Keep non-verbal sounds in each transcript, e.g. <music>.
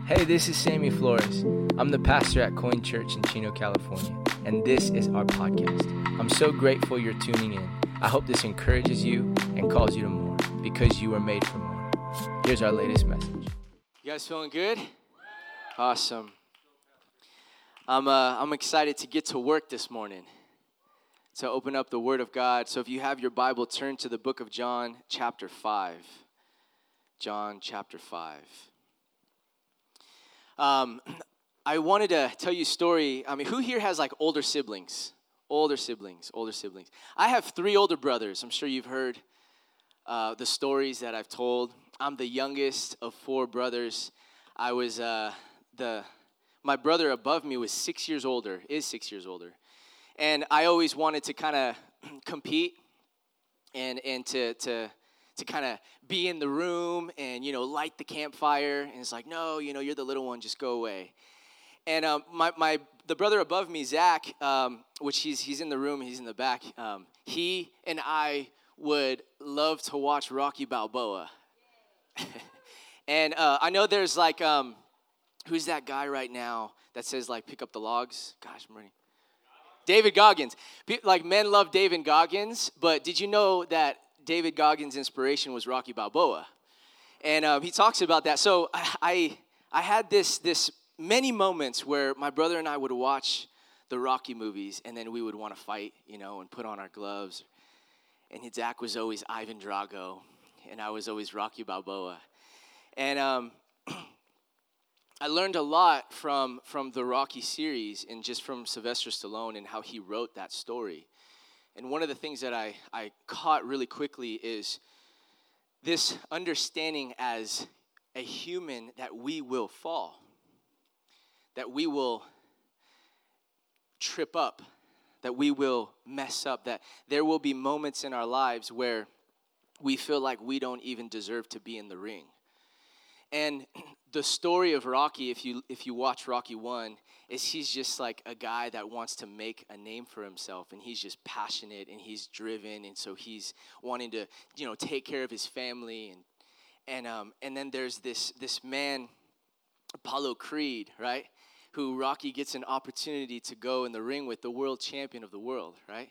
Hey, this is Sammy Flores. I'm the pastor at Coin Church in Chino, California, and this is our podcast. I'm so grateful you're tuning in. I hope this encourages you and calls you to more because you are made for more. Here's our latest message. You guys feeling good? Awesome. I'm, uh, I'm excited to get to work this morning to open up the Word of God. So if you have your Bible, turn to the book of John, chapter 5. John, chapter 5. Um, <clears throat> I wanted to tell you a story. I mean, who here has like older siblings? Older siblings, older siblings. I have three older brothers. I'm sure you've heard uh, the stories that I've told. I'm the youngest of four brothers. I was uh, the my brother above me was six years older, is six years older, and I always wanted to kind of <clears throat> compete and and to to to kind of be in the room and you know light the campfire. And it's like no you know you're the little one just go away. And um, my, my the brother above me zach um, which he's he's in the room he's in the back um, he and i would love to watch rocky balboa. <laughs> And uh, i know there's like um, who's that guy right now that says like pick up the logs? Gosh i'm running. David Goggins. Like men love David Goggins, but did you know that David Goggins' inspiration was Rocky Balboa, and um, he talks about that. So I, I had this this many moments where my brother and I would watch the Rocky movies, and then we would want to fight, you know, and put on our gloves. And Zach was always Ivan Drago, and I was always Rocky Balboa, and um, <clears throat> I learned a lot from from the Rocky series and just from Sylvester Stallone and how he wrote that story. And one of the things that I, I caught really quickly is this understanding as a human that we will fall, that we will trip up, that we will mess up, that there will be moments in our lives where we feel like we don't even deserve to be in the ring. And the story of Rocky, if you if you watch Rocky One, is he's just like a guy that wants to make a name for himself, and he's just passionate and he's driven, and so he's wanting to you know take care of his family, and and um and then there's this this man, Apollo Creed, right, who Rocky gets an opportunity to go in the ring with the world champion of the world, right,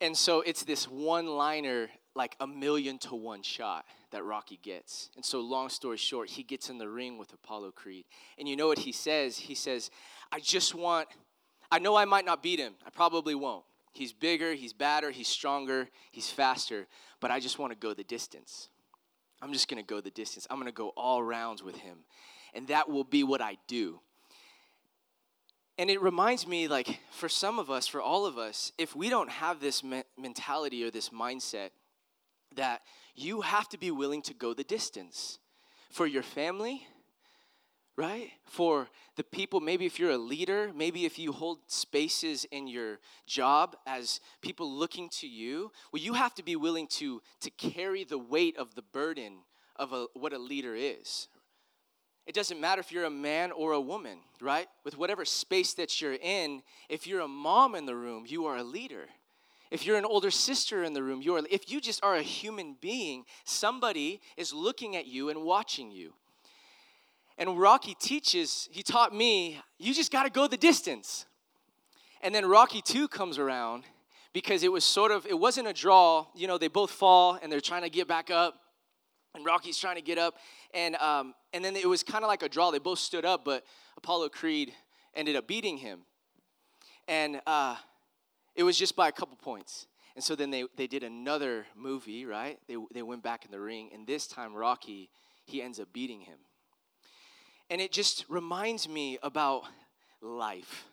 and so it's this one liner like a million to one shot that Rocky gets. And so, long story short, he gets in the ring with Apollo Creed. And you know what he says? He says, I just want, I know I might not beat him. I probably won't. He's bigger, he's badder, he's stronger, he's faster, but I just want to go the distance. I'm just going to go the distance. I'm going to go all rounds with him. And that will be what I do. And it reminds me, like, for some of us, for all of us, if we don't have this me- mentality or this mindset that you have to be willing to go the distance for your family, right? For the people, maybe if you're a leader, maybe if you hold spaces in your job as people looking to you, well, you have to be willing to, to carry the weight of the burden of a, what a leader is. It doesn't matter if you're a man or a woman, right? With whatever space that you're in, if you're a mom in the room, you are a leader. If you're an older sister in the room, you're if you just are a human being, somebody is looking at you and watching you. And Rocky teaches, he taught me, you just got to go the distance. And then Rocky 2 comes around because it was sort of it wasn't a draw, you know, they both fall and they're trying to get back up and Rocky's trying to get up and um, and then it was kind of like a draw. They both stood up, but Apollo Creed ended up beating him. And uh, it was just by a couple points. And so then they, they did another movie, right? They, they went back in the ring, and this time Rocky, he ends up beating him. And it just reminds me about life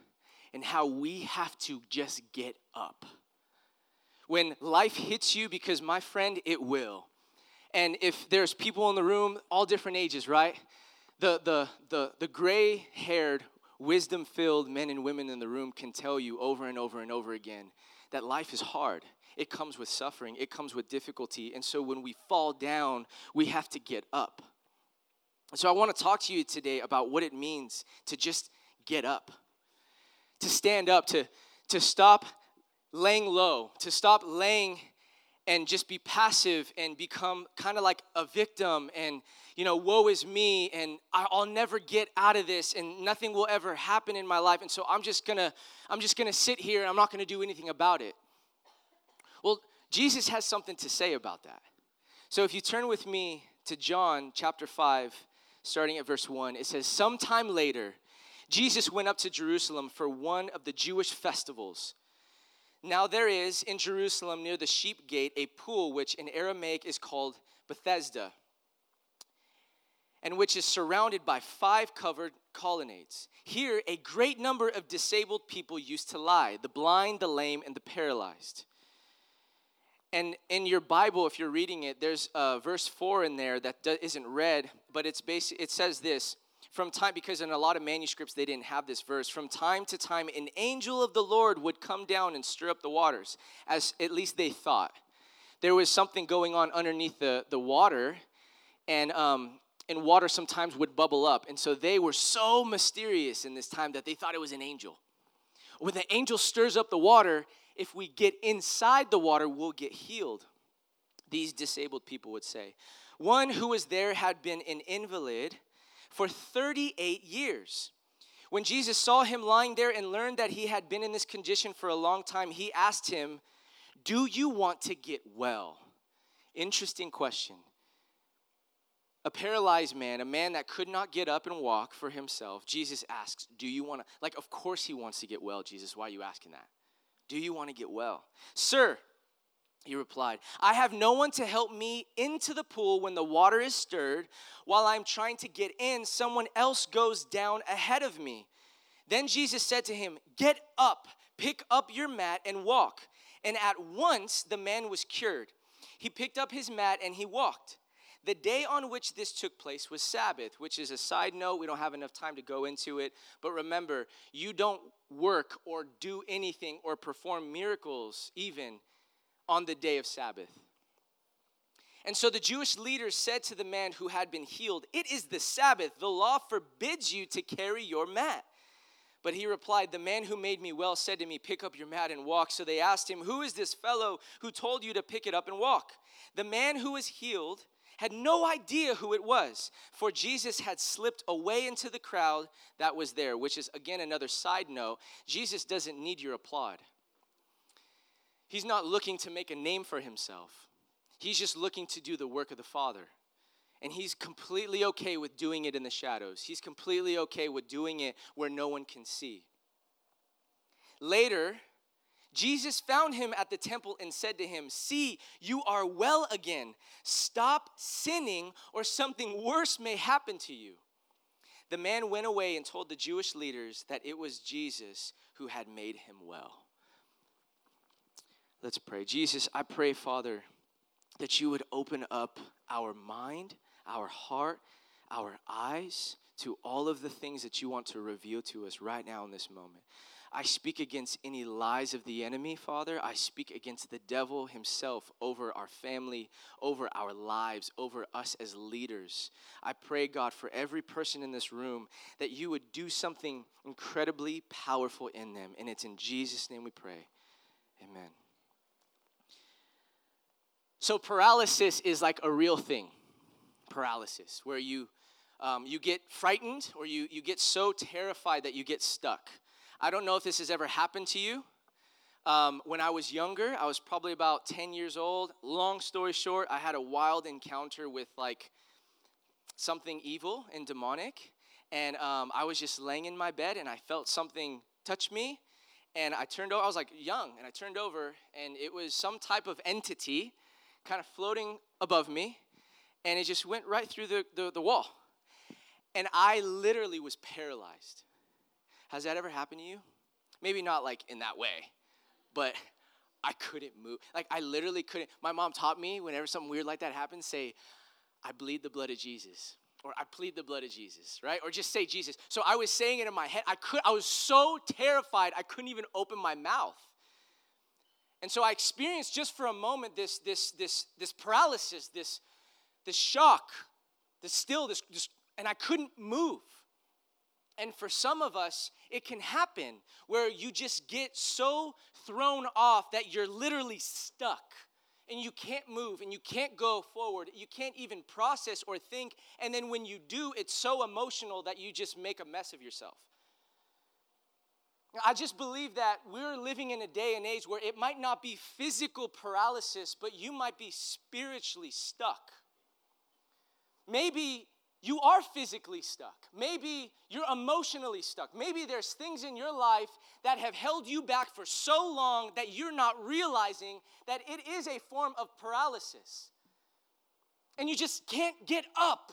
and how we have to just get up. When life hits you, because my friend, it will. And if there's people in the room, all different ages, right? The, the, the, the gray haired wisdom filled men and women in the room can tell you over and over and over again that life is hard. It comes with suffering, it comes with difficulty. And so when we fall down, we have to get up. So I want to talk to you today about what it means to just get up, to stand up, to, to stop laying low, to stop laying and just be passive and become kind of like a victim and you know woe is me and i'll never get out of this and nothing will ever happen in my life. And so i'm just gonna i'm just gonna sit here and i'm not gonna do anything about it. Well jesus has something to say about that. So if you turn with me to john chapter 5 starting at verse 1 it says sometime later jesus went up to jerusalem for one of the jewish festivals now there is in Jerusalem near the sheep gate a pool which in Aramaic is called Bethesda, and which is surrounded by five covered colonnades. Here a great number of disabled people used to lie the blind, the lame, and the paralyzed. And in your Bible, if you're reading it, there's a verse 4 in there that isn't read, but it's basic, it says this from time because in a lot of manuscripts they didn't have this verse from time to time an angel of the lord would come down and stir up the waters as at least they thought. There was something going on underneath the, the water and um, and water sometimes would bubble up and so they were so mysterious in this time that they thought it was an angel. When the angel stirs up the water if we get inside the water we'll get healed these disabled people would say. One who was there had been an invalid for 38 years. When Jesus saw him lying there and learned that he had been in this condition for a long time, he asked him, Do you want to get well? Interesting question. A paralyzed man, a man that could not get up and walk for himself, Jesus asks, Do you want to? Like, of course he wants to get well, Jesus. Why are you asking that? Do you want to get well? Sir, he replied, I have no one to help me into the pool when the water is stirred. While I'm trying to get in, someone else goes down ahead of me. Then Jesus said to him, Get up, pick up your mat, and walk. And at once the man was cured. He picked up his mat and he walked. The day on which this took place was Sabbath, which is a side note. We don't have enough time to go into it. But remember, you don't work or do anything or perform miracles even on the day of Sabbath. And so the Jewish leaders said to the man who had been healed, It is the Sabbath. The law forbids you to carry your mat. But he replied, The man who made me well said to me, Pick up your mat and walk. So they asked him, Who is this fellow who told you to pick it up and walk? The man who was healed had no idea who it was, for Jesus had slipped away into the crowd that was there, which is again another side note. Jesus doesn't need your applaud. He's not looking to make a name for himself. He's just looking to do the work of the Father. And he's completely okay with doing it in the shadows. He's completely okay with doing it where no one can see. Later, Jesus found him at the temple and said to him, See, you are well again. Stop sinning, or something worse may happen to you. The man went away and told the Jewish leaders that it was Jesus who had made him well. Let's pray. Jesus, I pray, Father, that you would open up our mind, our heart, our eyes to all of the things that you want to reveal to us right now in this moment. I speak against any lies of the enemy, Father. I speak against the devil himself over our family, over our lives, over us as leaders. I pray, God, for every person in this room that you would do something incredibly powerful in them. And it's in Jesus' name we pray. Amen. So paralysis is like a real thing. Paralysis, where you um, you get frightened or you you get so terrified that you get stuck. I don't know if this has ever happened to you. Um, when I was younger, I was probably about 10 years old. Long story short, I had a wild encounter with like something evil and demonic. And um, I was just laying in my bed and I felt something touch me. And I turned over, I was like young, and I turned over and it was some type of entity kind of floating above me, and it just went right through the, the, the wall. And I literally was paralyzed. Has that ever happened to you? Maybe not like in that way, but <laughs> I couldn't move. Like I literally couldn't. My mom taught me whenever something weird like that happens, say, I bleed the blood of Jesus. Or I plead the blood of Jesus, right? Or just say Jesus. So I was saying it in my head. I could I was so terrified I couldn't even open my mouth. And so I experienced just for a moment this, this, this, this paralysis, this, this shock, this still, this, this, and I couldn't move. And for some of us, it can happen where you just get so thrown off that you're literally stuck and you can't move and you can't go forward. You can't even process or think. And then when you do, it's so emotional that you just make a mess of yourself. I just believe that we're living in a day and age where it might not be physical paralysis, but you might be spiritually stuck. Maybe you are physically stuck. Maybe you're emotionally stuck. Maybe there's things in your life that have held you back for so long that you're not realizing that it is a form of paralysis. And you just can't get up.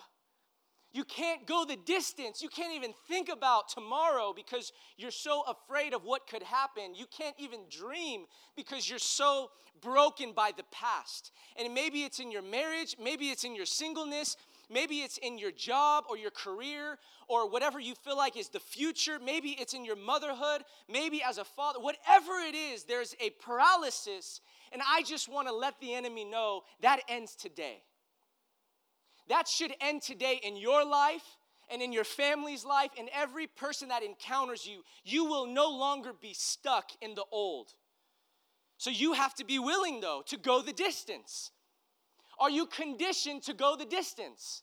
You can't go the distance. You can't even think about tomorrow because you're so afraid of what could happen. You can't even dream because you're so broken by the past. And maybe it's in your marriage, maybe it's in your singleness, maybe it's in your job or your career or whatever you feel like is the future. Maybe it's in your motherhood, maybe as a father. Whatever it is, there's a paralysis. And I just want to let the enemy know that ends today. That should end today in your life and in your family's life and every person that encounters you. You will no longer be stuck in the old. So you have to be willing, though, to go the distance. Are you conditioned to go the distance?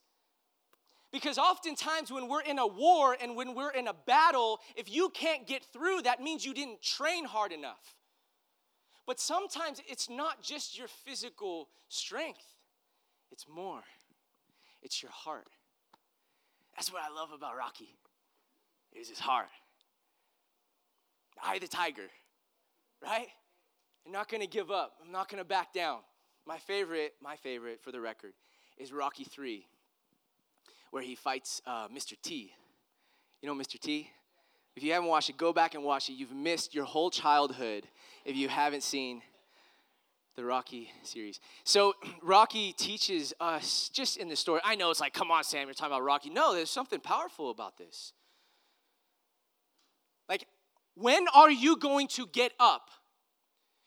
Because oftentimes, when we're in a war and when we're in a battle, if you can't get through, that means you didn't train hard enough. But sometimes it's not just your physical strength, it's more it's your heart. That's what I love about Rocky. Is his heart. I the tiger, right? I'm not gonna give up. I'm not gonna back down. My favorite, my favorite for the record, is Rocky 3, where he fights uh, Mr. T. You know Mr. T? If you haven't watched it, go back and watch it. You've missed your whole childhood if you haven't seen the Rocky series. So, <clears throat> Rocky teaches us just in the story. I know it's like, come on, Sam, you're talking about Rocky. No, there's something powerful about this. Like, when are you going to get up?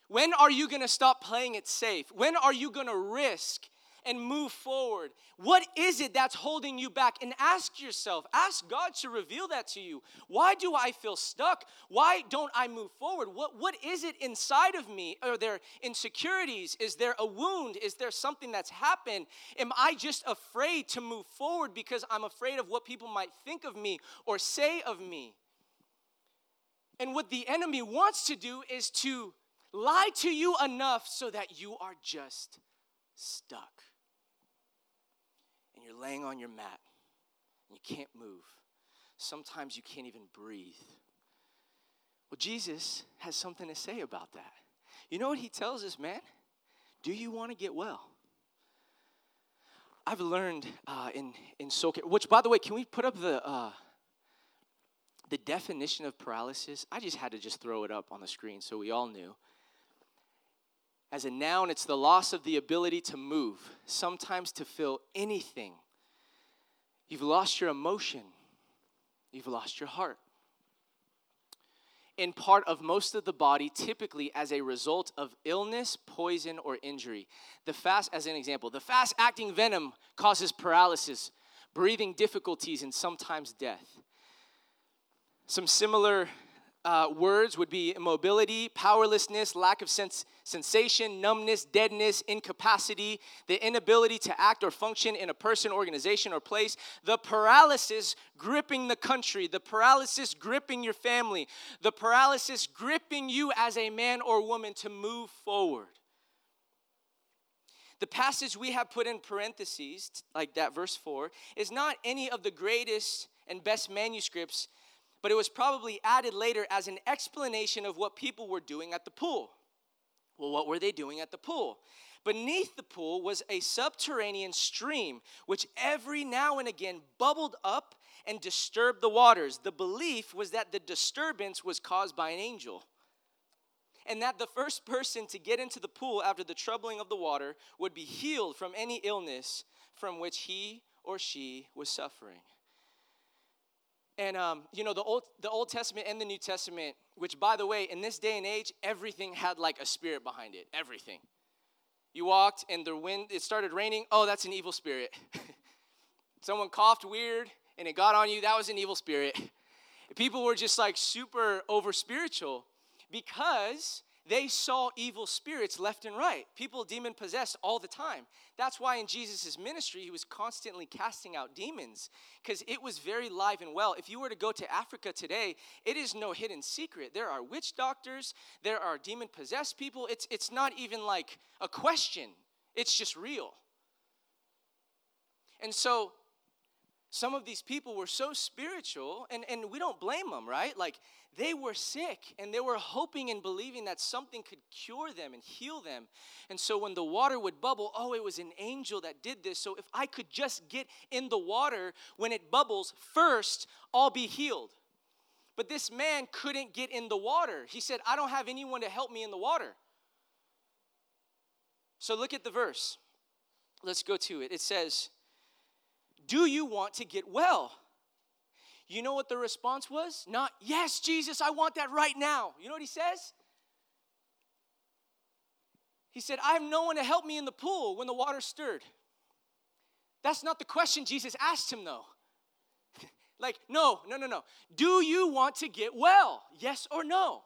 When are you going to stop playing it safe? When are you going to risk and move forward? What is it that's holding you back? And ask yourself, ask God to reveal that to you. Why do I feel stuck? Why don't I move forward? What, what is it inside of me? Are there insecurities? Is there a wound? Is there something that's happened? Am I just afraid to move forward because I'm afraid of what people might think of me or say of me? And what the enemy wants to do is to lie to you enough so that you are just stuck you're laying on your mat and you can't move. Sometimes you can't even breathe. Well, Jesus has something to say about that. You know what he tells us, man? Do you want to get well? I've learned uh, in in SoCal, which by the way, can we put up the uh, the definition of paralysis? I just had to just throw it up on the screen so we all knew. As a noun, it's the loss of the ability to move, sometimes to feel anything. You've lost your emotion, you've lost your heart. In part of most of the body, typically as a result of illness, poison, or injury. The fast, as an example, the fast acting venom causes paralysis, breathing difficulties, and sometimes death. Some similar uh, words would be immobility, powerlessness, lack of sense, sensation, numbness, deadness, incapacity, the inability to act or function in a person, organization, or place, the paralysis gripping the country, the paralysis gripping your family, the paralysis gripping you as a man or woman to move forward. The passage we have put in parentheses, like that verse 4, is not any of the greatest and best manuscripts but it was probably added later as an explanation of what people were doing at the pool. Well, what were they doing at the pool? Beneath the pool was a subterranean stream, which every now and again bubbled up and disturbed the waters. The belief was that the disturbance was caused by an angel. And that the first person to get into the pool after the troubling of the water would be healed from any illness from which he or she was suffering. And um, you know, the Old, the Old Testament and the New Testament, which by the way, in this day and age, everything had like a spirit behind it. Everything. You walked and the wind, it started raining. Oh, that's an evil spirit. <laughs> Someone coughed weird and it got on you. That was an evil spirit. People were just like super over spiritual because they saw evil spirits left and right. People demon possessed all the time. That's why in Jesus' ministry, he was constantly casting out demons because it was very live and well. If you were to go to Africa today, it is no hidden secret. There are witch doctors, there are demon possessed people. It's, it's not even like a question, it's just real. And so some of these people were so spiritual, and, and we don't blame them, right? Like they were sick and they were hoping and believing that something could cure them and heal them. And so when the water would bubble, oh, it was an angel that did this. So if I could just get in the water when it bubbles first, I'll be healed. But this man couldn't get in the water. He said, I don't have anyone to help me in the water. So look at the verse. Let's go to it. It says, Do you want to get well? You know what the response was? Not, yes, Jesus, I want that right now. You know what he says? He said, I have no one to help me in the pool when the water stirred. That's not the question Jesus asked him, though. <laughs> like, no, no, no, no. Do you want to get well? Yes or no?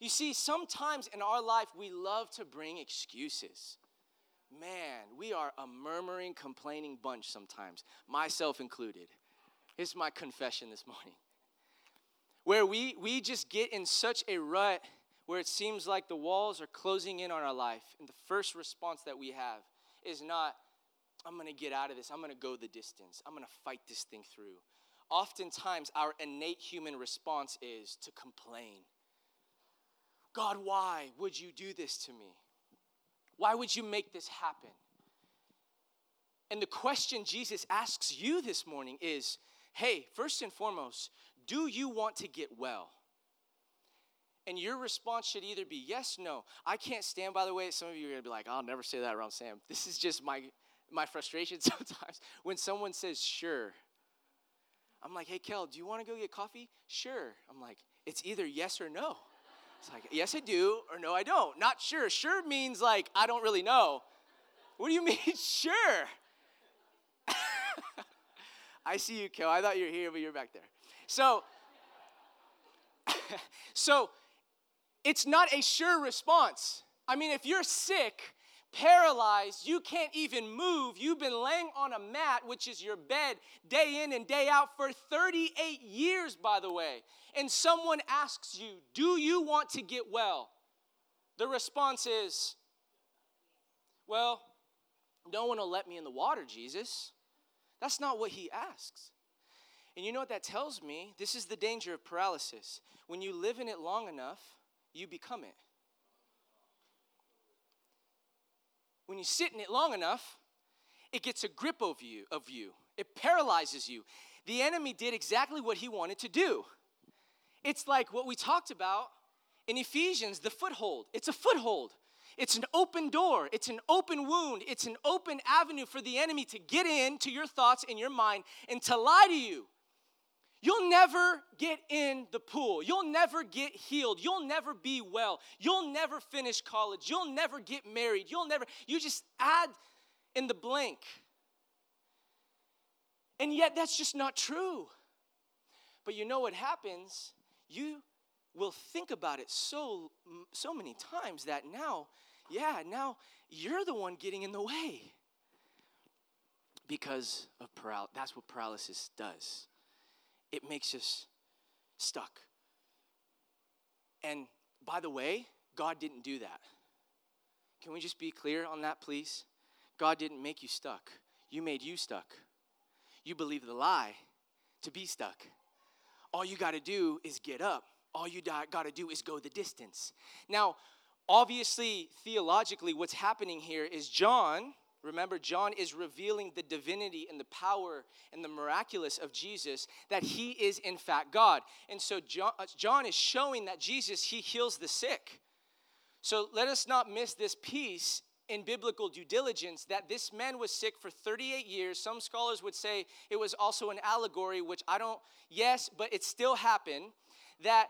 You see, sometimes in our life, we love to bring excuses. Man, we are a murmuring, complaining bunch sometimes, myself included. Here's my confession this morning. Where we, we just get in such a rut where it seems like the walls are closing in on our life, and the first response that we have is not, I'm gonna get out of this, I'm gonna go the distance, I'm gonna fight this thing through. Oftentimes, our innate human response is to complain. God, why would you do this to me? Why would you make this happen? And the question Jesus asks you this morning is hey, first and foremost, do you want to get well? And your response should either be yes, no. I can't stand, by the way, some of you are gonna be like, I'll never say that around Sam. <laughs> This is just my my frustration <laughs> sometimes. When someone says sure, I'm like, hey Kel, do you wanna go get coffee? Sure. I'm like, it's either yes or no. It's like, yes, I do, or no, I don't. Not sure. Sure means like, I don't really know. What do you mean, <laughs> sure? I see you, Kel. I thought you were here, but you're back there. So, <laughs> so it's not a sure response. I mean, if you're sick, paralyzed, you can't even move, you've been laying on a mat, which is your bed, day in and day out for 38 years, by the way, and someone asks you, Do you want to get well? The response is, Well, no one will let me in the water, Jesus. That's not what he asks. And you know what that tells me? This is the danger of paralysis. When you live in it long enough, you become it. When you sit in it long enough, it gets a grip of you, of you. It paralyzes you. The enemy did exactly what he wanted to do. It's like what we talked about in Ephesians, the foothold. It's a foothold. It's an open door, it's an open wound, it's an open avenue for the enemy to get into your thoughts and your mind and to lie to you. You'll never get in the pool. You'll never get healed. You'll never be well. You'll never finish college. You'll never get married. You'll never, you just add in the blank. And yet, that's just not true. But you know what happens? You will think about it so so many times that now yeah, now you're the one getting in the way because of paralysis. That's what paralysis does. It makes us stuck. And by the way, God didn't do that. Can we just be clear on that, please? God didn't make you stuck. You made you stuck. You believe the lie to be stuck. All you got to do is get up. All you got to do is go the distance. Now, obviously, theologically, what's happening here is John, remember, John is revealing the divinity and the power and the miraculous of Jesus, that he is in fact God. And so John, uh, John is showing that Jesus, he heals the sick. So let us not miss this piece in biblical due diligence that this man was sick for 38 years. Some scholars would say it was also an allegory, which I don't, yes, but it still happened. That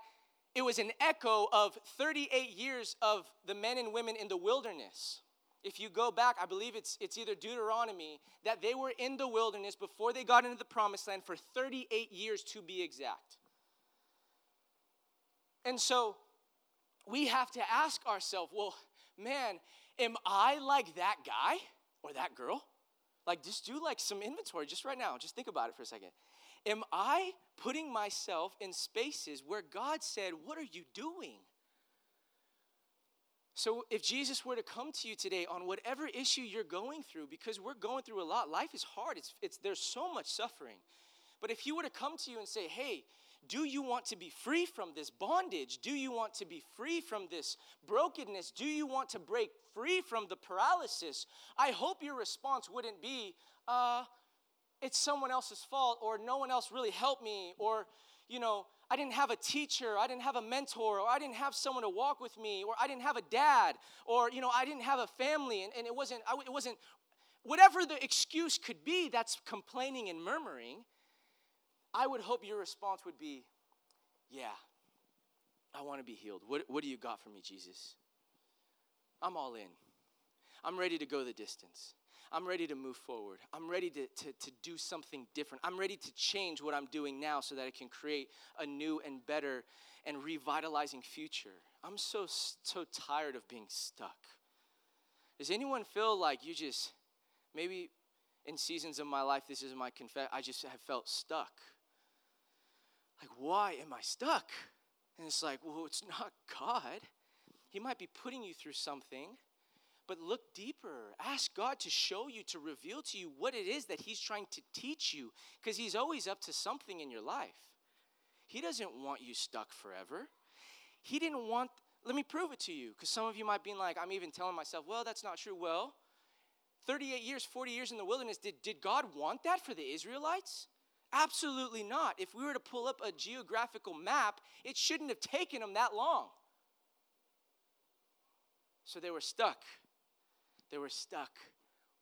it was an echo of 38 years of the men and women in the wilderness. If you go back, I believe it's, it's either Deuteronomy, that they were in the wilderness before they got into the promised land for 38 years to be exact. And so, we have to ask ourselves, well, man, am I like that guy or that girl? Like, just do like some inventory just right now. Just think about it for a second. Am I putting myself in spaces where God said, What are you doing? So, if Jesus were to come to you today on whatever issue you're going through, because we're going through a lot, life is hard, it's, it's, there's so much suffering. But if he were to come to you and say, Hey, do you want to be free from this bondage? Do you want to be free from this brokenness? Do you want to break free from the paralysis? I hope your response wouldn't be, uh, it's someone else's fault, or no one else really helped me, or, you know, I didn't have a teacher, I didn't have a mentor, or I didn't have someone to walk with me, or I didn't have a dad, or, you know, I didn't have a family, and, and it wasn't, I, it wasn't, whatever the excuse could be that's complaining and murmuring, I would hope your response would be, yeah, I want to be healed. What, what do you got for me, Jesus? I'm all in. I'm ready to go the distance. I'm ready to move forward. I'm ready to, to, to do something different. I'm ready to change what I'm doing now so that I can create a new and better and revitalizing future. I'm so, so tired of being stuck. Does anyone feel like you just, maybe in seasons of my life, this is my confess, I just have felt stuck? Like, why am I stuck? And it's like, well, it's not God. He might be putting you through something but look deeper. Ask God to show you, to reveal to you what it is that He's trying to teach you, because He's always up to something in your life. He doesn't want you stuck forever. He didn't want, let me prove it to you, because some of you might be like, I'm even telling myself, well, that's not true. Well, 38 years, 40 years in the wilderness, did, did God want that for the Israelites? Absolutely not. If we were to pull up a geographical map, it shouldn't have taken them that long. So they were stuck. They were stuck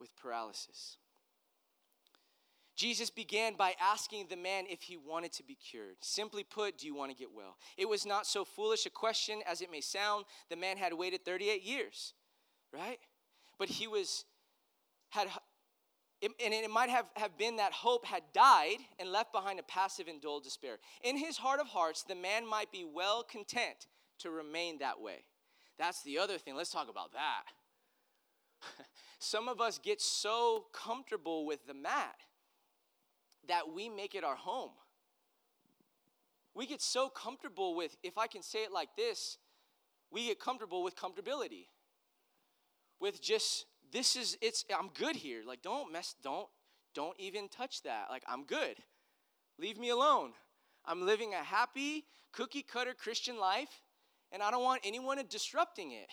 with paralysis. Jesus began by asking the man if he wanted to be cured. Simply put, do you want to get well? It was not so foolish a question as it may sound. The man had waited 38 years, right? But he was, had, and it might have, have been that hope had died and left behind a passive and dull despair. In his heart of hearts, the man might be well content to remain that way. That's the other thing. Let's talk about that. <laughs> Some of us get so comfortable with the mat that we make it our home. We get so comfortable with, if I can say it like this, we get comfortable with comfortability. With just, this is, it's, I'm good here. Like, don't mess, don't, don't even touch that. Like, I'm good. Leave me alone. I'm living a happy, cookie cutter Christian life, and I don't want anyone disrupting it.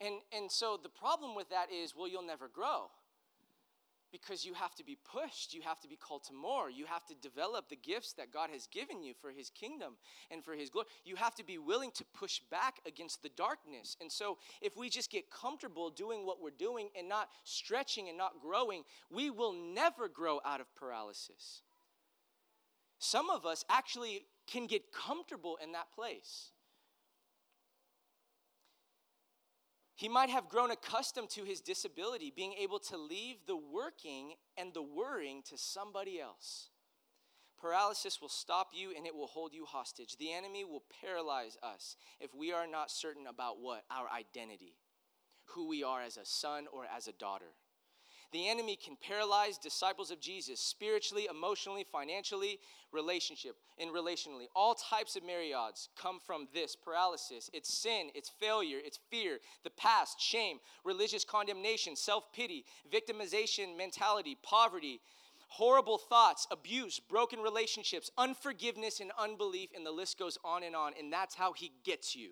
And, and so the problem with that is, well, you'll never grow because you have to be pushed. You have to be called to more. You have to develop the gifts that God has given you for His kingdom and for His glory. You have to be willing to push back against the darkness. And so, if we just get comfortable doing what we're doing and not stretching and not growing, we will never grow out of paralysis. Some of us actually can get comfortable in that place. He might have grown accustomed to his disability, being able to leave the working and the worrying to somebody else. Paralysis will stop you and it will hold you hostage. The enemy will paralyze us if we are not certain about what? Our identity, who we are as a son or as a daughter. The enemy can paralyze disciples of Jesus spiritually, emotionally, financially, relationship, and relationally. All types of myriads come from this paralysis. It's sin, it's failure, it's fear, the past, shame, religious condemnation, self-pity, victimization mentality, poverty, horrible thoughts, abuse, broken relationships, unforgiveness and unbelief and the list goes on and on and that's how he gets you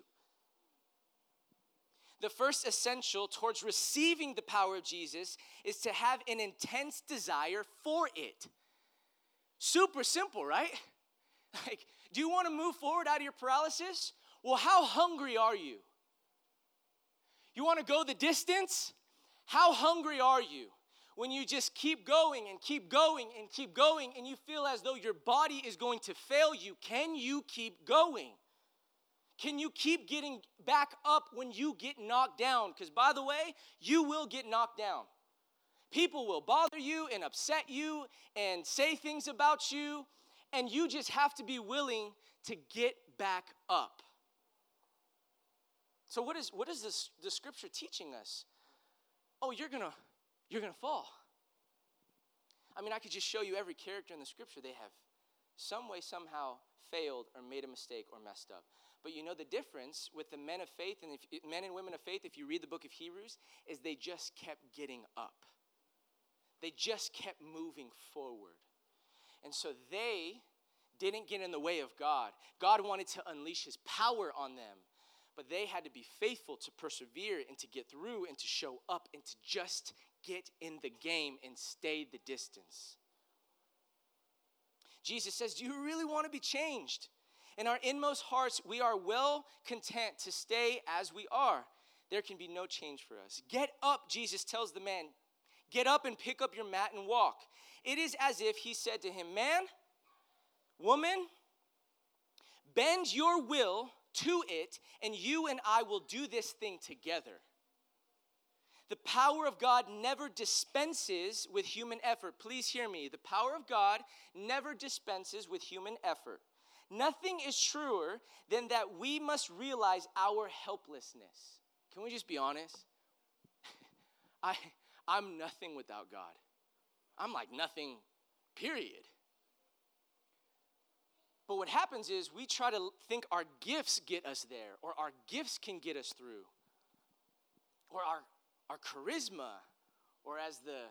the first essential towards receiving the power of Jesus is to have an intense desire for it. Super simple, right? <laughs> Like, do you want to move forward out of your paralysis? Well, how hungry are you? You want to go the distance? How hungry are you? When you just keep going and keep going and keep going, and you feel as though your body is going to fail you, can you keep going? Can you keep getting back up when you get knocked down? Because, by the way, you will get knocked down. People will bother you and upset you and say things about you, and you just have to be willing to get back up. So what is what is this the scripture teaching us? Oh, you're gonna you're gonna fall. I mean, I could just show you every character in the scripture. They have some way, somehow failed or made a mistake or messed up. But you know the difference with the men of faith and if, men and women of faith, if you read the book of Hebrews, is they just kept getting up. They just kept moving forward. And so they didn't get in the way of God. God wanted to unleash his power on them, but they had to be faithful to persevere and to get through and to show up and to just get in the game and stay the distance. Jesus says, Do you really want to be changed? In our inmost hearts, we are well content to stay as we are. There can be no change for us. Get up, Jesus tells the man. Get up and pick up your mat and walk. It is as if he said to him, Man, woman, bend your will to it, and you and I will do this thing together. The power of God never dispenses with human effort. Please hear me. The power of God never dispenses with human effort. Nothing is truer than that we must realize our helplessness. Can we just be honest? <laughs> I, I'm nothing without God. I'm like nothing, period. But what happens is we try to think our gifts get us there, or our gifts can get us through, or our, our charisma, or as the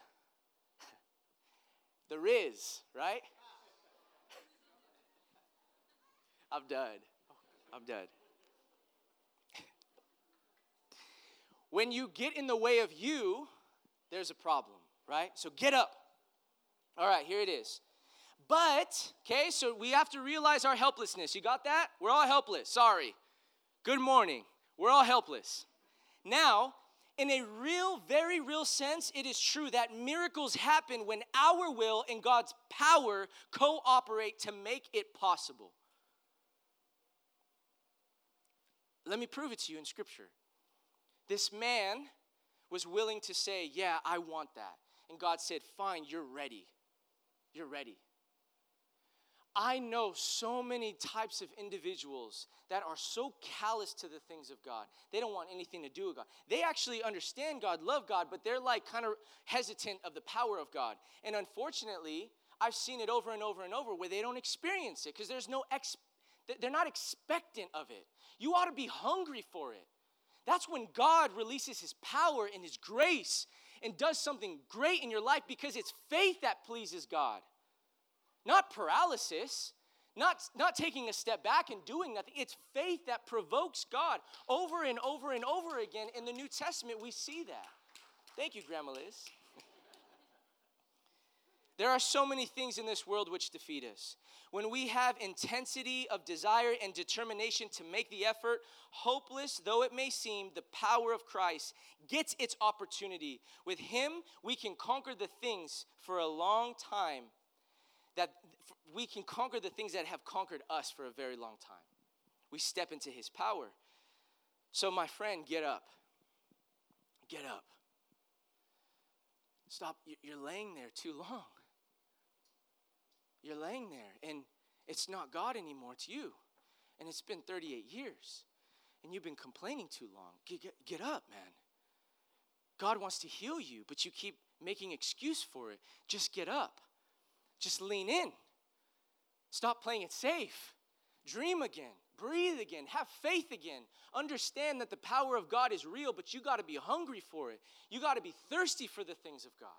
<laughs> the Riz, right? I'm done. I'm done. when you get in the way of you, there's a problem, right? So get up. All right, here it is. But, okay, so we have to realize our helplessness. You got that? We're all helpless. Sorry. Good morning. We're all helpless. Now, in a real, very real sense, it is true that miracles happen when our will and God's power cooperate to make it possible. Let me prove it to you in Scripture. This man was willing to say, Yeah, I want that. And God said, Fine, you're ready. You're ready. I know so many types of individuals that are so callous to the things of God. They don't want anything to do with God. They actually understand God, love God, but they're like kind of hesitant of the power of God. And unfortunately, I've seen it over and over and over where they don't experience it because there's no ex they're not expectant of it. You ought to be hungry for it. That's when God releases his power and his grace and does something great in your life because it's faith that pleases God not paralysis, not, not taking a step back and doing nothing. It's faith that provokes God. Over and over and over again in the New Testament, we see that. Thank you, Grandma Liz. There are so many things in this world which defeat us. When we have intensity of desire and determination to make the effort, hopeless though it may seem, the power of Christ gets its opportunity. With Him, we can conquer the things for a long time that we can conquer the things that have conquered us for a very long time. We step into his power. So, my friend, get up. Get up. Stop. You're laying there too long. You're laying there, and it's not God anymore, it's you. And it's been 38 years, and you've been complaining too long. Get, get, up, man. God wants to heal you, but you keep making excuse for it. Just get up. Just lean in. Stop playing it safe. Dream again. Breathe again. Have faith again. Understand that the power of God is real, but you got to be hungry for it. You got to be thirsty for the things of God.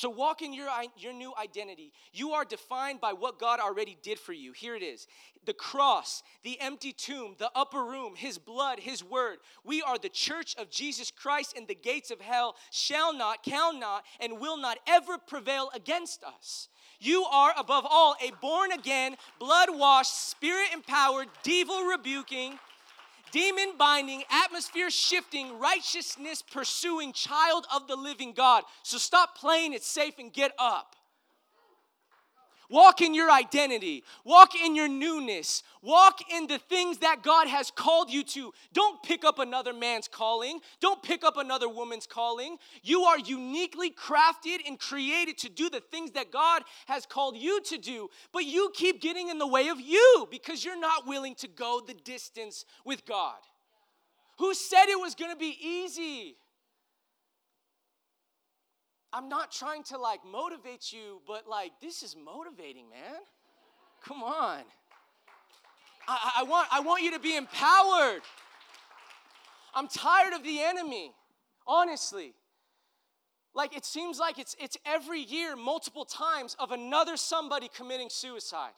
So walk in your, your new identity. You are defined by what God already did for you. Here it is the cross, the empty tomb, the upper room, His blood, His word. We are the church of Jesus Christ, and the gates of hell shall not, can not, and will not ever prevail against us. You are, above all, a born again, blood washed, spirit empowered, devil rebuking, demon binding, atmosphere shifting, righteousness pursuing child of the living God. So stop playing it safe and get up. Walk in your identity. Walk in your newness. Walk in the things that God has called you to. Don't pick up another man's calling. Don't pick up another woman's calling. You are uniquely crafted and created to do the things that God has called you to do. But you keep getting in the way of you because you're not willing to go the distance with God. Who said it was going to be easy? I'm not trying to like motivate you, but like this is motivating, man. Come on. I, I, want, I want you to be empowered. I'm tired of the enemy, honestly. Like it seems like it's, it's every year, multiple times, of another somebody committing suicide,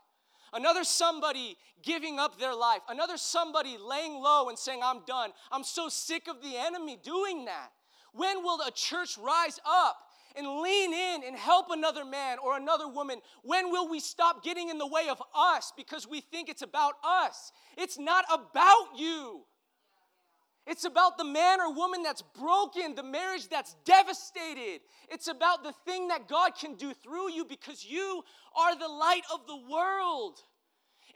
another somebody giving up their life, another somebody laying low and saying, I'm done. I'm so sick of the enemy doing that. When will a church rise up and lean in and help another man or another woman? When will we stop getting in the way of us because we think it's about us? It's not about you. It's about the man or woman that's broken, the marriage that's devastated. It's about the thing that God can do through you because you are the light of the world.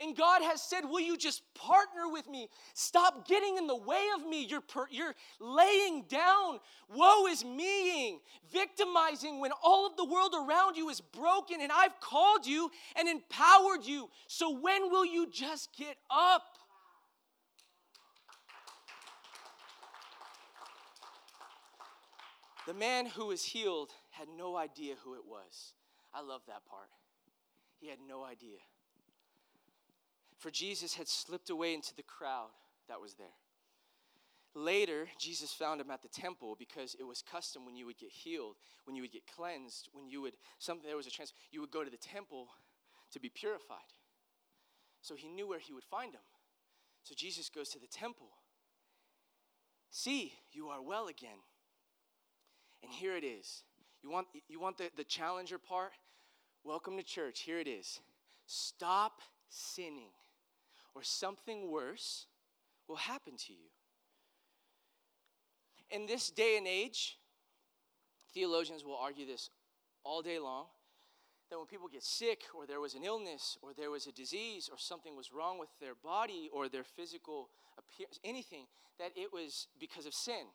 And God has said, Will you just partner with me? Stop getting in the way of me. You're, per, you're laying down, woe is meing, victimizing when all of the world around you is broken. And I've called you and empowered you. So when will you just get up? The man who was healed had no idea who it was. I love that part. He had no idea. For Jesus had slipped away into the crowd that was there. Later, Jesus found him at the temple because it was custom when you would get healed, when you would get cleansed, when you would something there was a chance you would go to the temple to be purified. So he knew where he would find him. So Jesus goes to the temple. See, you are well again. And here it is. You want, you want the, the challenger part? Welcome to church. Here it is. Stop sinning or something worse will happen to you. In this day and age, theologians will argue this all day long that when people get sick or there was an illness or there was a disease or something was wrong with their body or their physical appearance, anything, that it was because of sin.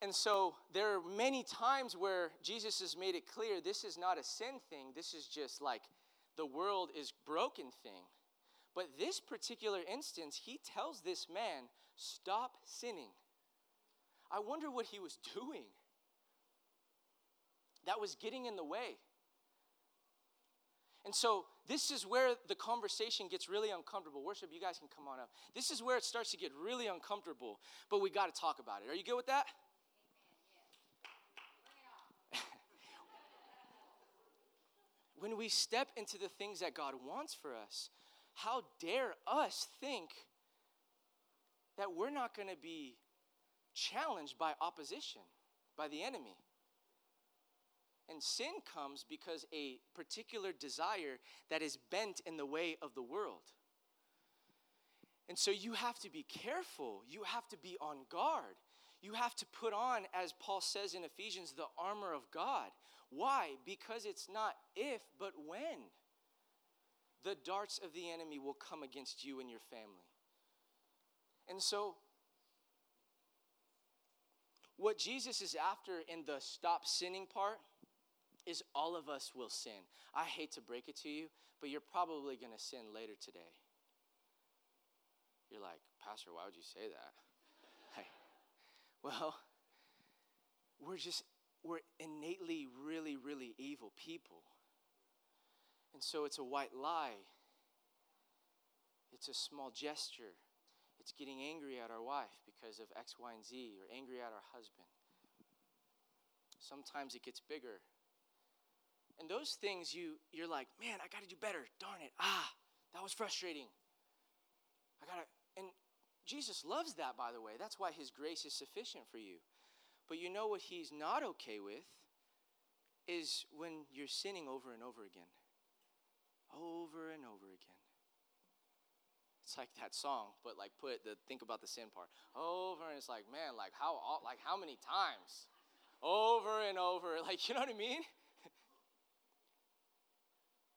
And so there are many times where Jesus has made it clear this is not a sin thing, this is just like the world is broken thing. But this particular instance, he tells this man, stop sinning. I wonder what he was <laughs> doing that was getting in the way. And so, this is where the conversation gets really uncomfortable. Worship, you guys can come on up. This is where it starts to get really uncomfortable, but we got to talk about it. Are you good with that? <laughs> when we step into the things that God wants for us, how dare us think that we're not going to be challenged by opposition, by the enemy? And sin comes because a particular desire that is bent in the way of the world. And so you have to be careful. You have to be on guard. You have to put on, as Paul says in Ephesians, the armor of God. Why? Because it's not if, but when the darts of the enemy will come against you and your family. And so, what Jesus is after in the stop sinning part is all of us will sin. I hate to break it to you, but you're probably going to sin later today. You're like, Pastor, why would you say that? <laughs> Hey, well, we're just, we're innately really, really evil people. And so it's a white lie. It's a small gesture. It's getting angry at our wife because of X, Y, and Z, or angry at our husband. Sometimes it gets bigger. And those things you you're like, man, I gotta do better. Darn it. Ah, that was frustrating. I gotta and Jesus loves that, by the way. That's why his grace is sufficient for you. But you know what he's not okay with is when you're sinning over and over again over and over again. It's like that song, but like put the think about the sin part over, and it's like, man, like how like how many times, over and over, <laughs> like you know what I mean? <laughs>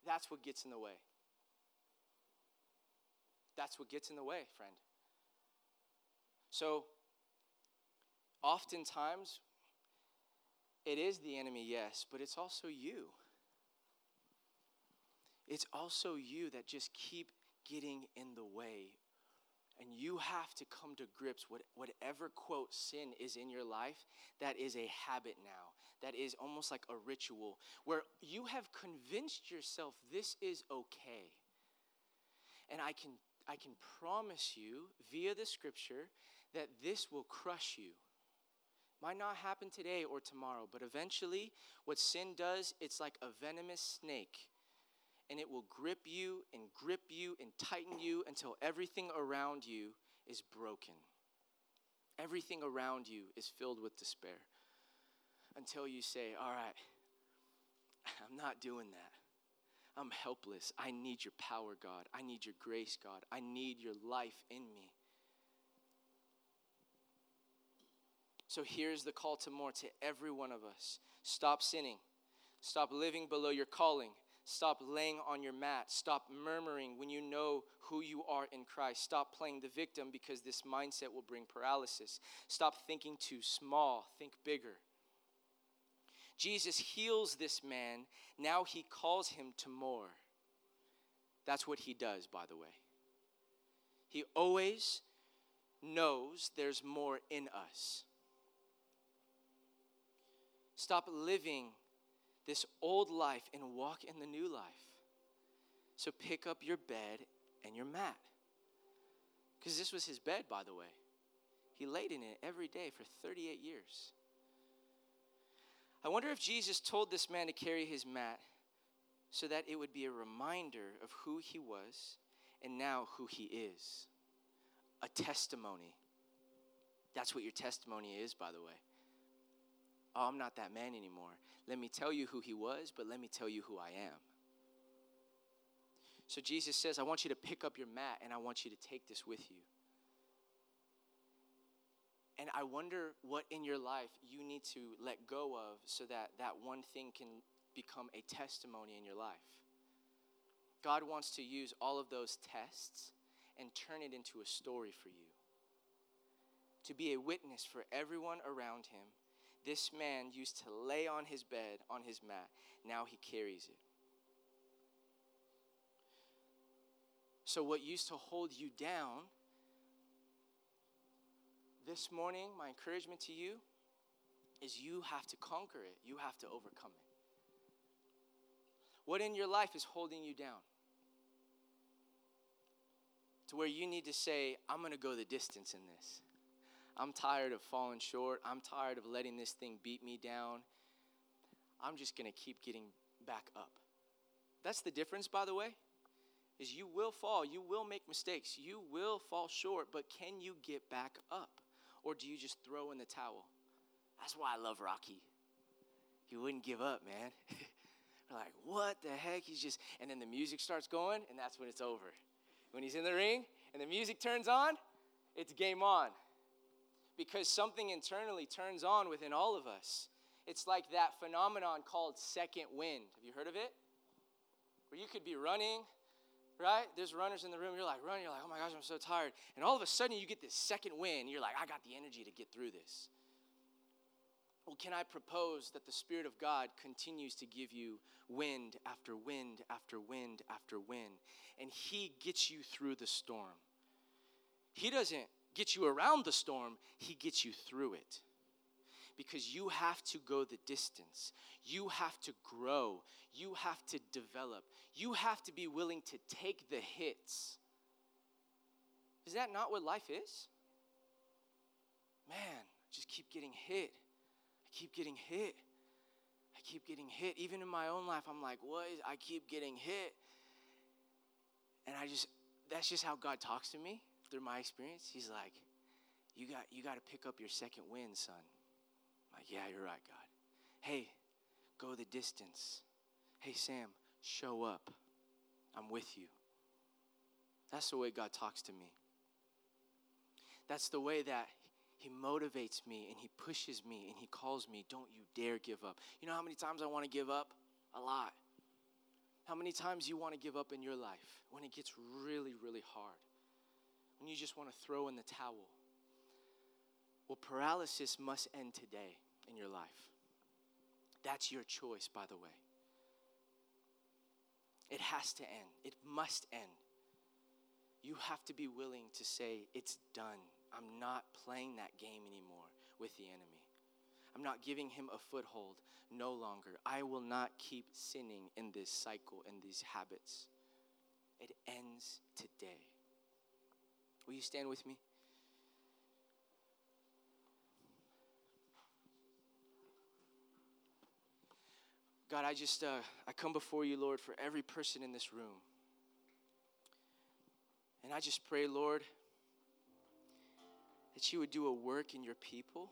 That's what gets in the way. That's what gets in the way, friend. So, oftentimes, it is the enemy, yes, but it's also you. It's also you that just keep getting in the way. And you have to come to grips with whatever quote sin is in your life, that is a habit now. That is almost like a ritual where you have convinced yourself this is okay. And I can I can promise you via the scripture that this will crush you. Might not happen today or tomorrow, but eventually, what sin does, it's like a venomous snake. And it will grip you and grip you and tighten you until everything around you is broken. Everything around you is filled with despair. Until you say, All right, <laughs> I'm not doing that. I'm helpless. I need your power, God. I need your grace, God. I need your life in me. So here's the call to more to every one of us stop sinning, stop living below your calling. Stop laying on your mat. Stop murmuring when you know who you are in Christ. Stop playing the victim because this mindset will bring paralysis. Stop thinking too small. Think bigger. Jesus heals this man. Now he calls him to more. That's what he does, by the way. He always knows there's more in us. Stop living this old life and walk in the new life. So pick up your bed and your mat. Because this was his bed, by the way. He laid in it every day for 38 years. I wonder if Jesus told this man to carry his mat so that it would be a reminder of who he was and now who he is. A testimony. That's what your testimony is, by the way. Oh, I'm not that man anymore. Let me tell you who he was, but let me tell you who I am. So Jesus says, I want you to pick up your mat and I want you to take this with you. And I wonder what in your life you need to let go of so that that one thing can become a testimony in your life. God wants to use all of those tests and turn it into a story for you. To be a witness for everyone around him. This man used to lay on his bed, on his mat. Now he carries it. So, what used to hold you down this morning, my encouragement to you is you have to conquer it, you have to overcome it. What in your life is holding you down? To where you need to say, I'm going to go the distance in this. I'm tired of falling short. I'm tired of letting this thing beat me down. I'm just going to keep getting back up. That's the difference, by the way, is you will fall. You will make mistakes. You will fall short, but can you get back up? Or do you just throw in the towel? That's why I love Rocky. He wouldn't give up, man. We're <laughs> like, what the heck? He's just, and then the music starts going, and that's when it's over. When he's in the ring and the music turns on, it's game on. Because something internally turns on within all of us. It's like that phenomenon called second wind. Have you heard of it? Where you could be running right? There's runners in the room. You're like running. You're like, oh my gosh, I'm so tired. And all of a sudden, you get this second wind. You're like, I got the energy to get through this. Well, can I propose that the Spirit of God continues to give you wind after wind after wind after wind, and He gets you through the storm? He doesn't get you around the storm, He gets you through it because you have to go the distance. You have to grow. You have to develop. You have to be willing to take the hits. Is that not what life is? Man, just keep getting hit. I keep getting hit. I keep getting hit. Even in my own life, I'm like, what is, I keep getting hit. And I just, that's just how God talks to me through my experience. He's like, you got, you got to pick up your second wind, son like, yeah, you're right, God. Hey, go the distance. Hey, Sam, show up. I'm with you. That's the way God talks to me. That's the way that He motivates me and He pushes me and He calls me, don't you dare give up. You know how many times I want to give up? A lot. How many times you want to give up in your life when it gets really, really hard? When you just want to throw in the towel? Well, paralysis must end today in your life. That's your choice, by the way. It has to end, it must end. You have to be willing to say, It's done. I'm not playing that game anymore with the enemy. I'm not giving him a foothold no longer. I will not keep sinning in this cycle in these habits. It ends today. Will you stand with me? God, I just uh, I come before you, Lord, for every person in this room. And I just pray, Lord, that you would do a work in your people.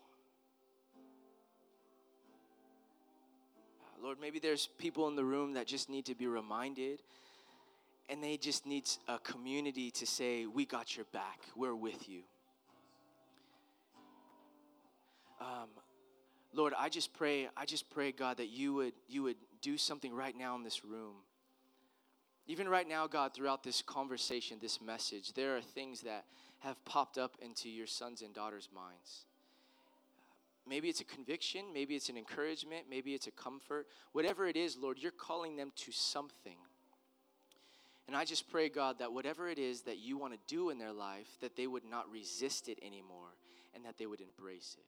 Uh, Lord, maybe there's people in the room that just need to be reminded and they just need a community to say, We got your back, we're with you. Um, Lord, I just pray, I just pray, God, that you would you would do something right now in this room. Even right now, God, throughout this conversation, this message, there are things that have popped up into your sons and daughters' minds. Maybe it's a conviction, maybe it's an encouragement, maybe it's a comfort. Whatever it is, Lord, you're calling them to something. And I just pray, God, that whatever it is that you want to do in their life, that they would not resist it anymore and that they would embrace it.